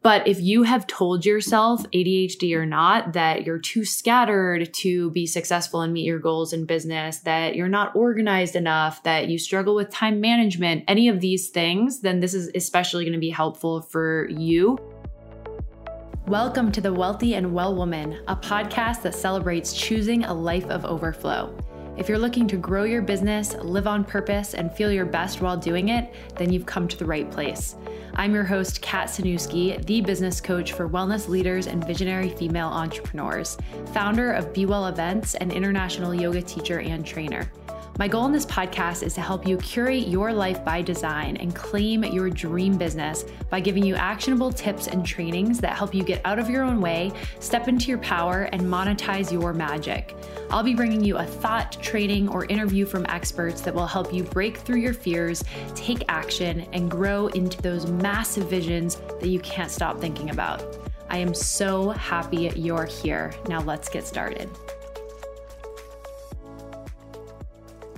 But if you have told yourself, ADHD or not, that you're too scattered to be successful and meet your goals in business, that you're not organized enough, that you struggle with time management, any of these things, then this is especially going to be helpful for you. Welcome to The Wealthy and Well Woman, a podcast that celebrates choosing a life of overflow. If you're looking to grow your business, live on purpose, and feel your best while doing it, then you've come to the right place. I'm your host, Kat Sanuski, the business coach for wellness leaders and visionary female entrepreneurs, founder of Be Well Events, and international yoga teacher and trainer. My goal in this podcast is to help you curate your life by design and claim your dream business by giving you actionable tips and trainings that help you get out of your own way, step into your power, and monetize your magic. I'll be bringing you a thought, training, or interview from experts that will help you break through your fears, take action, and grow into those massive visions that you can't stop thinking about. I am so happy you're here. Now let's get started.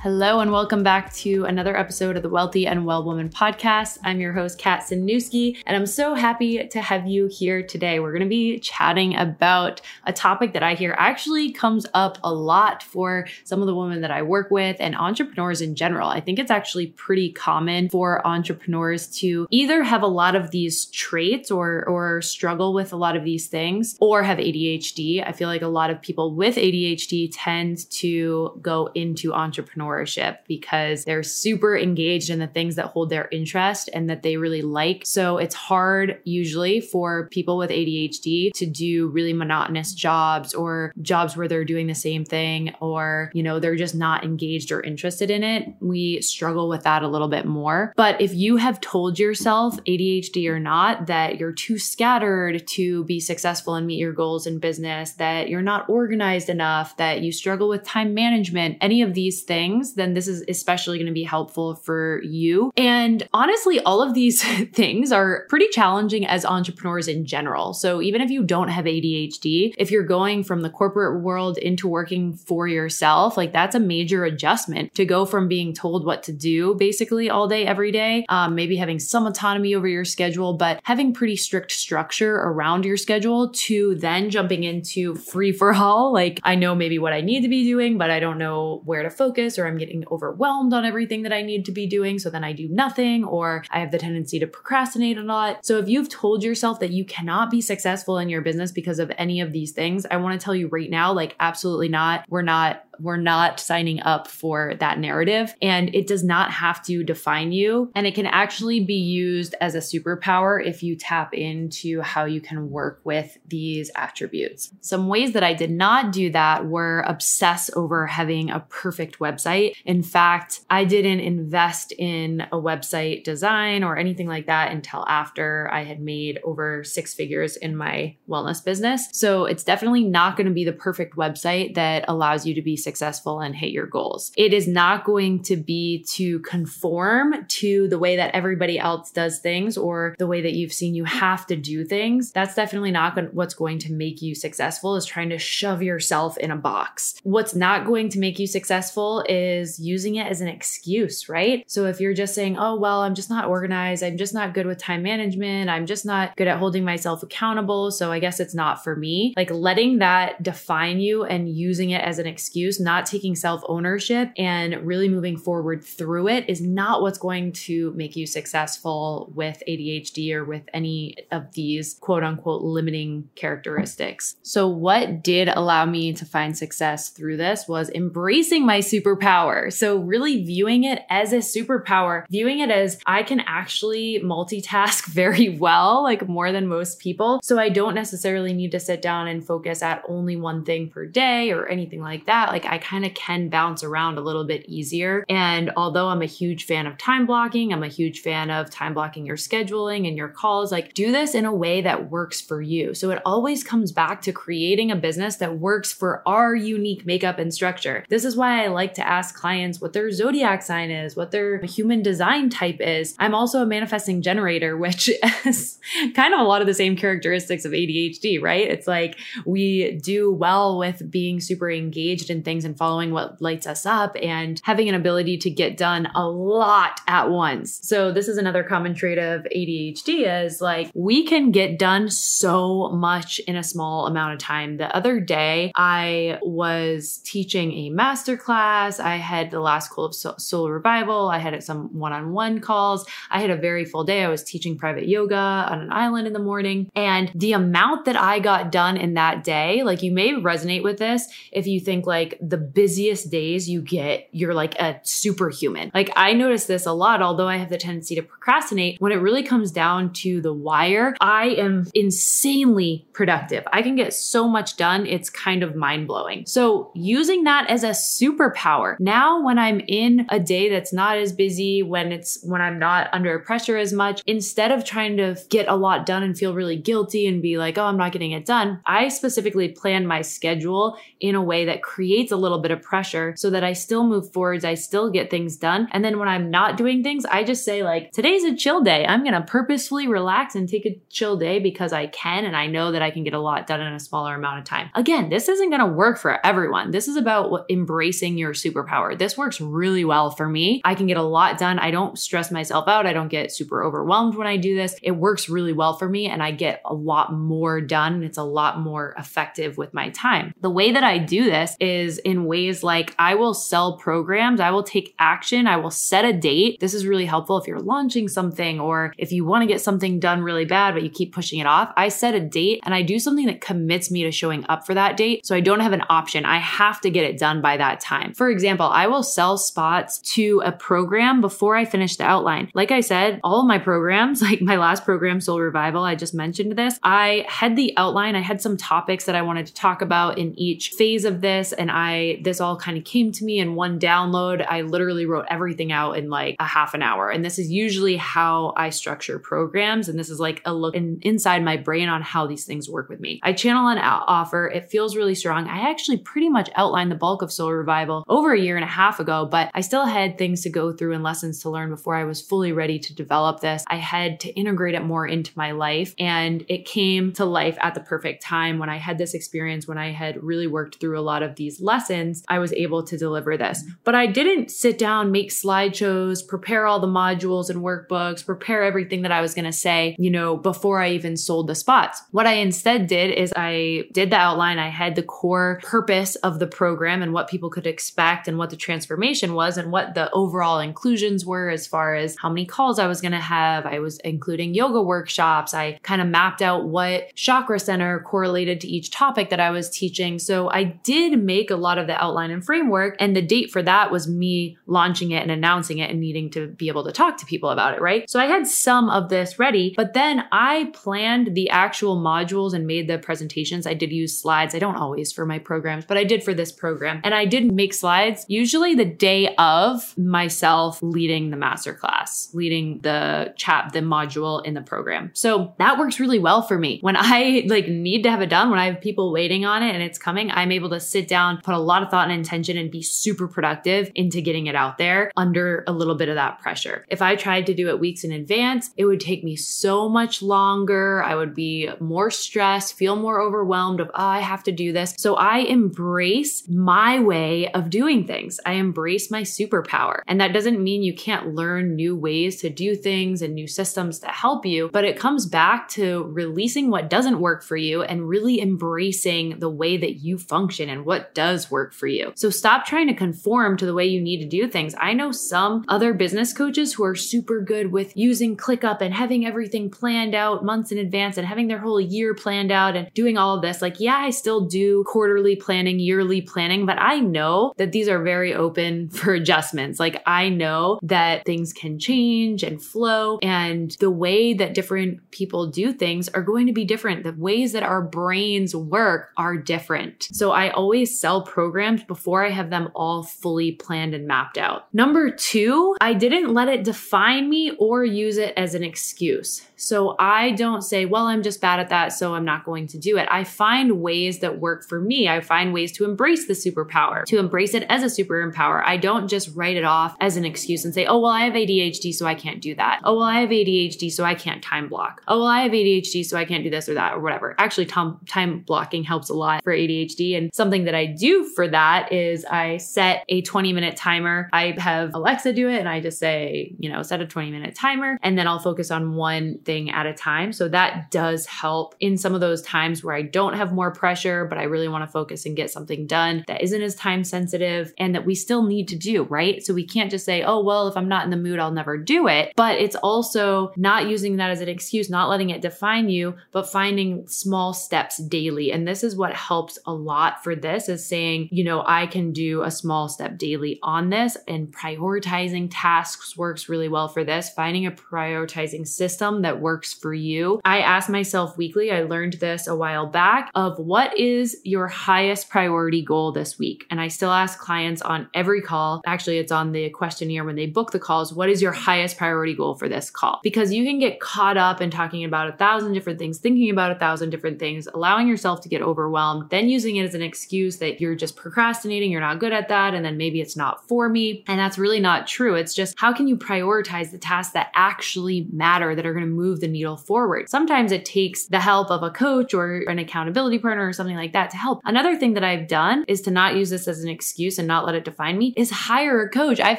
Hello, and welcome back to another episode of the Wealthy and Well Woman podcast. I'm your host, Kat Sanuski, and I'm so happy to have you here today. We're going to be chatting about a topic that I hear actually comes up a lot for some of the women that I work with and entrepreneurs in general. I think it's actually pretty common for entrepreneurs to either have a lot of these traits or, or struggle with a lot of these things or have ADHD. I feel like a lot of people with ADHD tend to go into entrepreneurship entrepreneurship because they're super engaged in the things that hold their interest and that they really like. So it's hard usually for people with ADHD to do really monotonous jobs or jobs where they're doing the same thing or, you know, they're just not engaged or interested in it. We struggle with that a little bit more. But if you have told yourself, ADHD or not, that you're too scattered to be successful and meet your goals in business, that you're not organized enough, that you struggle with time management, any of these things, then this is especially going to be helpful for you. And honestly, all of these things are pretty challenging as entrepreneurs in general. So even if you don't have ADHD, if you're going from the corporate world into working for yourself, like that's a major adjustment to go from being told what to do basically all day, every day, um, maybe having some autonomy over your schedule, but having pretty strict structure around your schedule to then jumping into free for all. Like I know maybe what I need to be doing, but I don't know where to focus or I'm getting overwhelmed on everything that I need to be doing. So then I do nothing, or I have the tendency to procrastinate a lot. So if you've told yourself that you cannot be successful in your business because of any of these things, I want to tell you right now, like, absolutely not. We're not we're not signing up for that narrative. And it does not have to define you. And it can actually be used as a superpower if you tap into how you can work with these attributes. Some ways that I did not do that were obsess over having a perfect website. In fact, I didn't invest in a website design or anything like that until after I had made over six figures in my wellness business. So it's definitely not going to be the perfect website that allows you to be successful successful and hit your goals. It is not going to be to conform to the way that everybody else does things or the way that you've seen you have to do things. That's definitely not what's going to make you successful is trying to shove yourself in a box. What's not going to make you successful is using it as an excuse, right? So if you're just saying, "Oh, well, I'm just not organized. I'm just not good with time management. I'm just not good at holding myself accountable, so I guess it's not for me." Like letting that define you and using it as an excuse not taking self ownership and really moving forward through it is not what's going to make you successful with ADHD or with any of these quote unquote limiting characteristics. So, what did allow me to find success through this was embracing my superpower. So, really viewing it as a superpower, viewing it as I can actually multitask very well, like more than most people. So, I don't necessarily need to sit down and focus at only one thing per day or anything like that. Like, I kind of can bounce around a little bit easier. And although I'm a huge fan of time blocking, I'm a huge fan of time blocking your scheduling and your calls, like do this in a way that works for you. So it always comes back to creating a business that works for our unique makeup and structure. This is why I like to ask clients what their zodiac sign is, what their human design type is. I'm also a manifesting generator, which is kind of a lot of the same characteristics of ADHD, right? It's like we do well with being super engaged in things things and following what lights us up and having an ability to get done a lot at once. So this is another common trait of ADHD is like we can get done so much in a small amount of time. The other day I was teaching a master class. I had the last call of soul revival. I had some one-on-one calls. I had a very full day. I was teaching private yoga on an island in the morning and the amount that I got done in that day, like you may resonate with this if you think like the busiest days you get, you're like a superhuman. Like I notice this a lot, although I have the tendency to procrastinate. When it really comes down to the wire, I am insanely productive. I can get so much done. It's kind of mind blowing. So using that as a superpower. Now, when I'm in a day that's not as busy, when it's when I'm not under pressure as much, instead of trying to get a lot done and feel really guilty and be like, oh, I'm not getting it done, I specifically plan my schedule in a way that creates a little bit of pressure so that I still move forwards, I still get things done. And then when I'm not doing things, I just say, like, today's a chill day. I'm going to purposefully relax and take a chill day because I can and I know that I can get a lot done in a smaller amount of time. Again, this isn't going to work for everyone. This is about embracing your superpower. This works really well for me. I can get a lot done. I don't stress myself out. I don't get super overwhelmed when I do this. It works really well for me and I get a lot more done. It's a lot more effective with my time. The way that I do this is in ways like I will sell programs, I will take action, I will set a date. This is really helpful if you're launching something or if you want to get something done really bad, but you keep pushing it off. I set a date and I do something that commits me to showing up for that date. So I don't have an option. I have to get it done by that time. For example, I will sell spots to a program before I finish the outline. Like I said, all of my programs, like my last program, Soul Revival, I just mentioned this, I had the outline, I had some topics that I wanted to talk about in each phase of this. And I, this all kind of came to me in one download. I literally wrote everything out in like a half an hour. And this is usually how I structure programs. And this is like a look in, inside my brain on how these things work with me. I channel an offer. It feels really strong. I actually pretty much outlined the bulk of Soul Revival over a year and a half ago, but I still had things to go through and lessons to learn before I was fully ready to develop this. I had to integrate it more into my life and it came to life at the perfect time when I had this experience, when I had really worked through a lot of these lessons, I was able to deliver this. But I didn't sit down, make slideshows, prepare all the modules and workbooks, prepare everything that I was going to say, you know, before I even sold the spots. What I instead did is I did the outline. I had the core purpose of the program and what people could expect and what the transformation was and what the overall inclusions were as far as how many calls I was going to have. I was including yoga workshops. I kind of mapped out what chakra center correlated to each topic that I was teaching. So I did make a lot of the outline and framework. And the date for that was me launching it and announcing it and needing to be able to talk to people about it, right? So I had some of this ready, but then I planned the actual modules and made the presentations. I did use slides. I don't always for my programs, but I did for this program. And I did make slides usually the day of myself leading the masterclass, leading the chat, the module in the program. So that works really well for me. When I like need to have it done, when I have people waiting on it and it's coming, I'm able to sit down, put a lot of thought and intention and be super productive into getting it out there under a little bit of that pressure. If I tried to do it weeks in advance, it would take me so much longer. I would be more stressed, feel more overwhelmed of, oh, I have to do this. So I embrace my way of doing things. I embrace my superpower. And that doesn't mean you can't learn new ways to do things and new systems to help you, but it comes back to releasing what doesn't work for you and really embracing the way that you function and what does work for you. So stop trying to conform to the way you need to do things. I know some other business coaches who are super good with using ClickUp and having everything planned out months in advance and having their whole year planned out and doing all of this. Like, yeah, I still do quarterly planning, yearly planning, but I know that these are very open for adjustments. Like, I know that things can change and flow, and the way that different people do things are going to be different. The ways that our brains work are different. So I always sell programs before I have them all fully planned and mapped out. Number two, I didn't let it define me or use it as an excuse. So I don't say, well, I'm just bad at that, so I'm not going to do it. I find ways that work for me. I find ways to embrace the superpower, to embrace it as a superpower. I don't just write it off as an excuse and say, oh, well, I have ADHD, so I can't do that. Oh, well, I have ADHD, so I can't time block. Oh, well, I have ADHD, so I can't do this or that or whatever. Actually, time, time blocking helps a lot for ADHD and something that I do for that is I set a 20 minute timer. I have Alexa do it and I just say, you know, set a 20 minute timer and then I'll focus on one thing at a time. So that does help in some of those times where I don't have more pressure, but I really want to focus and get something done that isn't as time sensitive and that we still need to do, right? So we can't just say, oh, well, if I'm not in the mood, I'll never do it. But it's also not using that as an excuse, not letting it define you, but finding small steps daily. And this is what helps a lot for this is saying, you know, I can do a small step daily on this and prioritizing tasks works really well for this. Finding a prioritizing system that works for you. I ask myself weekly, I learned this a while back of what is your highest priority goal this week? And I still ask clients on every call. Actually, it's on the questionnaire when they book the calls. What is your highest priority goal for this call? Because you can get caught up in talking about a thousand different things, thinking about a thousand different things, allowing yourself to get overwhelmed, then using it as an excuse that you're just procrastinating, you're not good at that, and then maybe it's not for me. And that's really not true. It's just how can you prioritize the tasks that actually matter, that are going to move the needle forward? Sometimes it takes the help of a coach or an accountability partner or something like that to help. Another thing that I've done is to not use this as an excuse and not let it define me is hire a coach. I've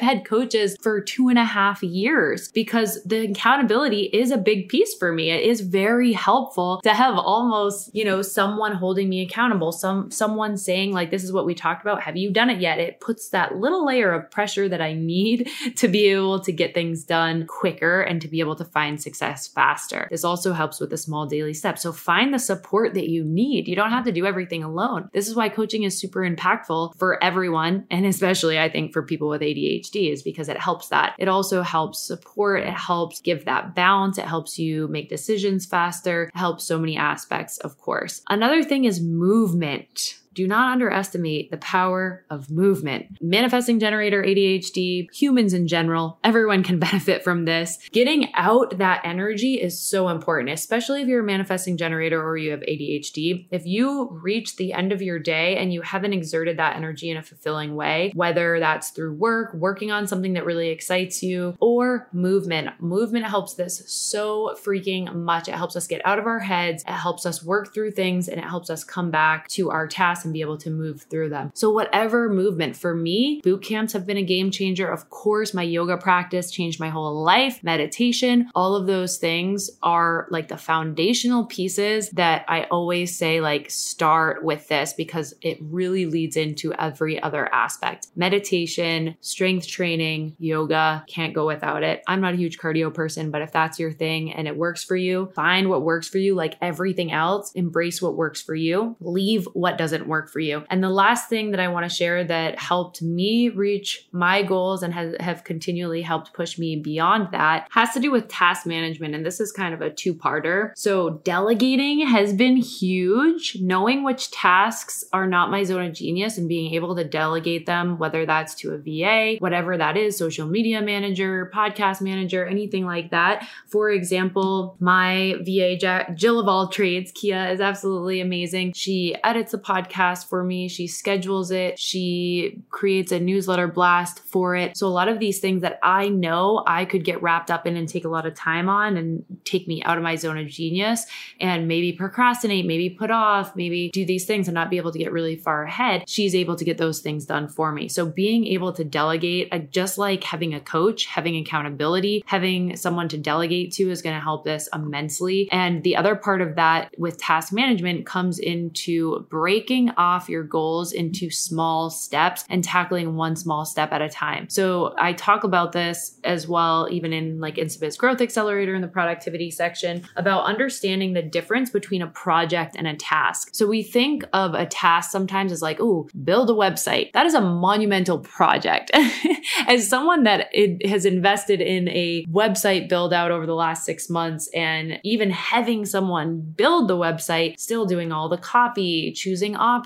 had coaches for two and a half years because the accountability is a big piece for me. It is very helpful to have almost, you know, someone holding me accountable, some someone saying like this is what we talked about. Have you done it yet? It puts that little layer of pressure that I need to be able to get things done quicker and to be able to find success faster. This also helps with the small daily steps. So find the support that you need. You don't have to do everything alone. This is why coaching is super impactful for everyone and especially I think for people with ADHD is because it helps that. It also helps support, it helps give that balance, it helps you make decisions faster, it helps so many aspects, of course. Another thing is movement do not underestimate the power of movement. Manifesting generator, ADHD, humans in general, everyone can benefit from this. Getting out that energy is so important, especially if you're a manifesting generator or you have ADHD. If you reach the end of your day and you haven't exerted that energy in a fulfilling way, whether that's through work, working on something that really excites you, or movement, movement helps this so freaking much. It helps us get out of our heads, it helps us work through things, and it helps us come back to our tasks and be able to move through them. So, whatever movement for me, boot camps have been a game changer. Of course, my yoga practice changed my whole life, meditation, all of those things are like the foundational pieces that I always say, like, start with this because it really leads into every other aspect. Meditation, strength training, yoga, can't go without it. I'm not a huge cardio person, but if that's your thing and it works for you, find what works for you. Like everything else, embrace what works for you, leave what doesn't work for you. And the last thing that I want to share that helped me reach my goals and has have continually helped push me beyond that has to do with task management. And this is kind of a two-parter. So delegating has been huge. Knowing which tasks are not my zone of genius and being able to delegate them, whether that's to a VA, whatever that is, social media manager, podcast manager, anything like that. For example, my VA, Jill of all trades, Kia, is absolutely amazing. She edits the podcast podcast for me. She schedules it. She creates a newsletter blast for it. So a lot of these things that I know I could get wrapped up in and take a lot of time on and take me out of my zone of genius and maybe procrastinate, maybe put off, maybe do these things and not be able to get really far ahead. She's able to get those things done for me. So being able to delegate, uh, just like having a coach, having accountability, having someone to delegate to is going to help this immensely. And the other part of that with task management comes into breaking off your goals into small steps and tackling one small step at a time. So I talk about this as well, even in like Instabiz Growth Accelerator in the productivity section, about understanding the difference between a project and a task. So we think of a task sometimes as like, oh, build a website. That is a monumental project. as someone that has invested in a website build out over the last six months and even having someone build the website, still doing all the copy, choosing options,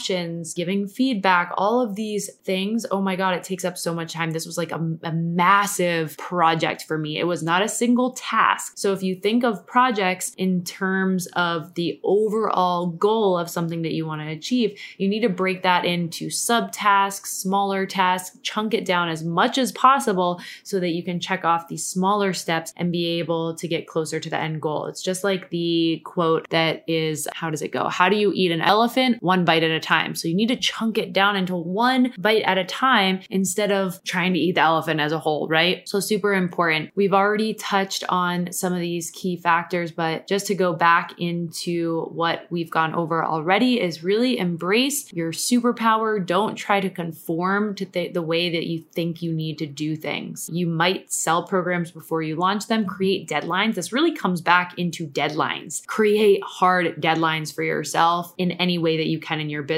giving feedback, all of these things. Oh my God, it takes up so much time. This was like a, a massive project for me. It was not a single task. So if you think of projects in terms of the overall goal of something that you want to achieve, you need to break that into subtasks, smaller tasks, chunk it down as much as possible so that you can check off these smaller steps and be able to get closer to the end goal. It's just like the quote that is, how does it go? How do you eat an elephant? One bite at a time. So you need to chunk it down into one bite at a time instead of trying to eat the elephant as a whole, right? So super important. We've already touched on some of these key factors, but just to go back into what we've gone over already is really embrace your superpower. Don't try to conform to th- the way that you think you need to do things. You might sell programs before you launch them, create deadlines. This really comes back into deadlines. Create hard deadlines for yourself in any way that you can in your business.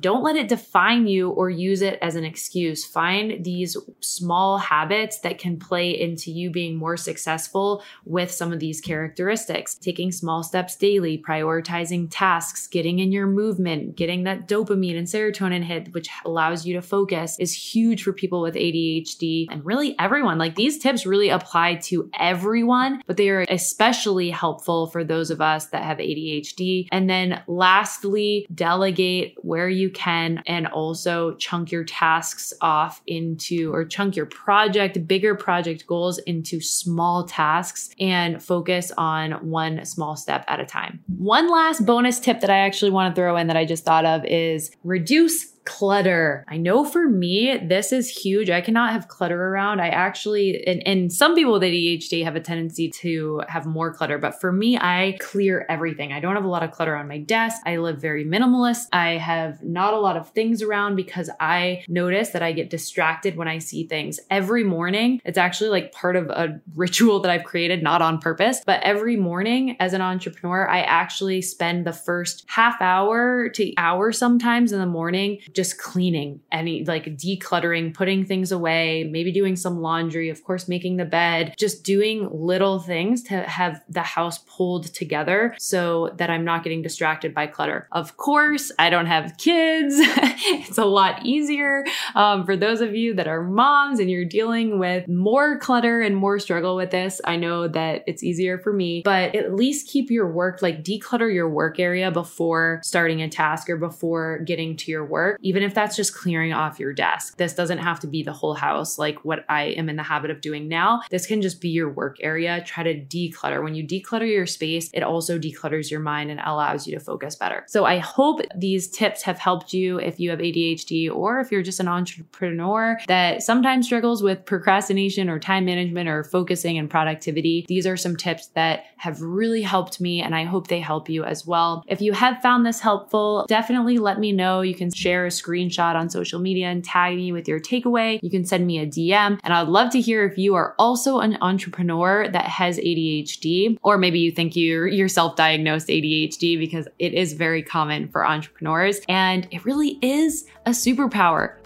Don't let it define you or use it as an excuse. Find these small habits that can play into you being more successful with some of these characteristics. Taking small steps daily, prioritizing tasks, getting in your movement, getting that dopamine and serotonin hit, which allows you to focus, is huge for people with ADHD and really everyone. Like these tips really apply to everyone, but they are especially helpful for those of us that have ADHD. And then lastly, delegate where you can and also chunk your tasks off into or chunk your project, bigger project goals into small tasks and focus on one small step at a time. One last bonus tip that I actually want to throw in that I just thought of is reduce clutter. I know for me, this is huge. I cannot have clutter around. I actually, and, and some people with ADHD have a tendency to have more clutter, but for me, I clear everything. I don't have a lot of clutter on my desk. I live very minimalist. I have not a lot of things around because I notice that I get distracted when I see things every morning. It's actually like part of a ritual that I've created, not on purpose, but every morning as an entrepreneur, I actually spend the first half hour to hour sometimes in the morning just cleaning, any like decluttering, putting things away, maybe doing some laundry, of course, making the bed, just doing little things to have the house pulled together so that I'm not getting distracted by clutter. Of course, I don't have kids. it's a lot easier. Um, for those of you that are moms and you're dealing with more clutter and more struggle with this, I know that it's easier for me, but at least keep your work, like declutter your work area before starting a task or before getting to your work even if that's just clearing off your desk. This doesn't have to be the whole house like what I am in the habit of doing now. This can just be your work area. Try to declutter. When you declutter your space, it also declutters your mind and allows you to focus better. So I hope these tips have helped you if you have ADHD or if you're just an entrepreneur that sometimes struggles with procrastination or time management or focusing and productivity. These are some tips that have really helped me and I hope they help you as well. If you have found this helpful, definitely let me know. You can share screenshot on social media and tag me with your takeaway. You can send me a DM. And I'd love to hear if you are also an entrepreneur that has ADHD, or maybe you think you're, you're self diagnosed ADHD because it is very common for entrepreneurs. And it really is a superpower.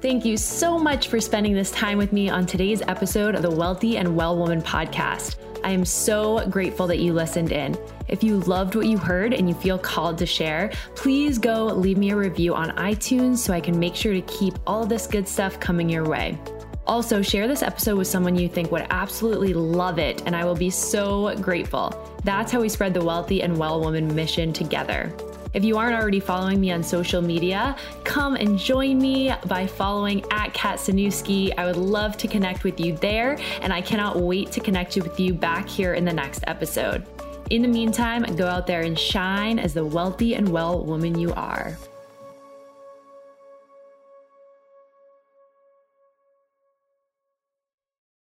Thank you so much for spending this time with me on today's episode of the Wealthy and Well Woman podcast. I am so grateful that you listened in. If you loved what you heard and you feel called to share, please go leave me a review on iTunes so I can make sure to keep all this good stuff coming your way. Also, share this episode with someone you think would absolutely love it, and I will be so grateful. That's how we spread the wealthy and well woman mission together. If you aren't already following me on social media, come and join me by following at Kat Sanuski. I would love to connect with you there, and I cannot wait to connect with you back here in the next episode. In the meantime, go out there and shine as the wealthy and well woman you are.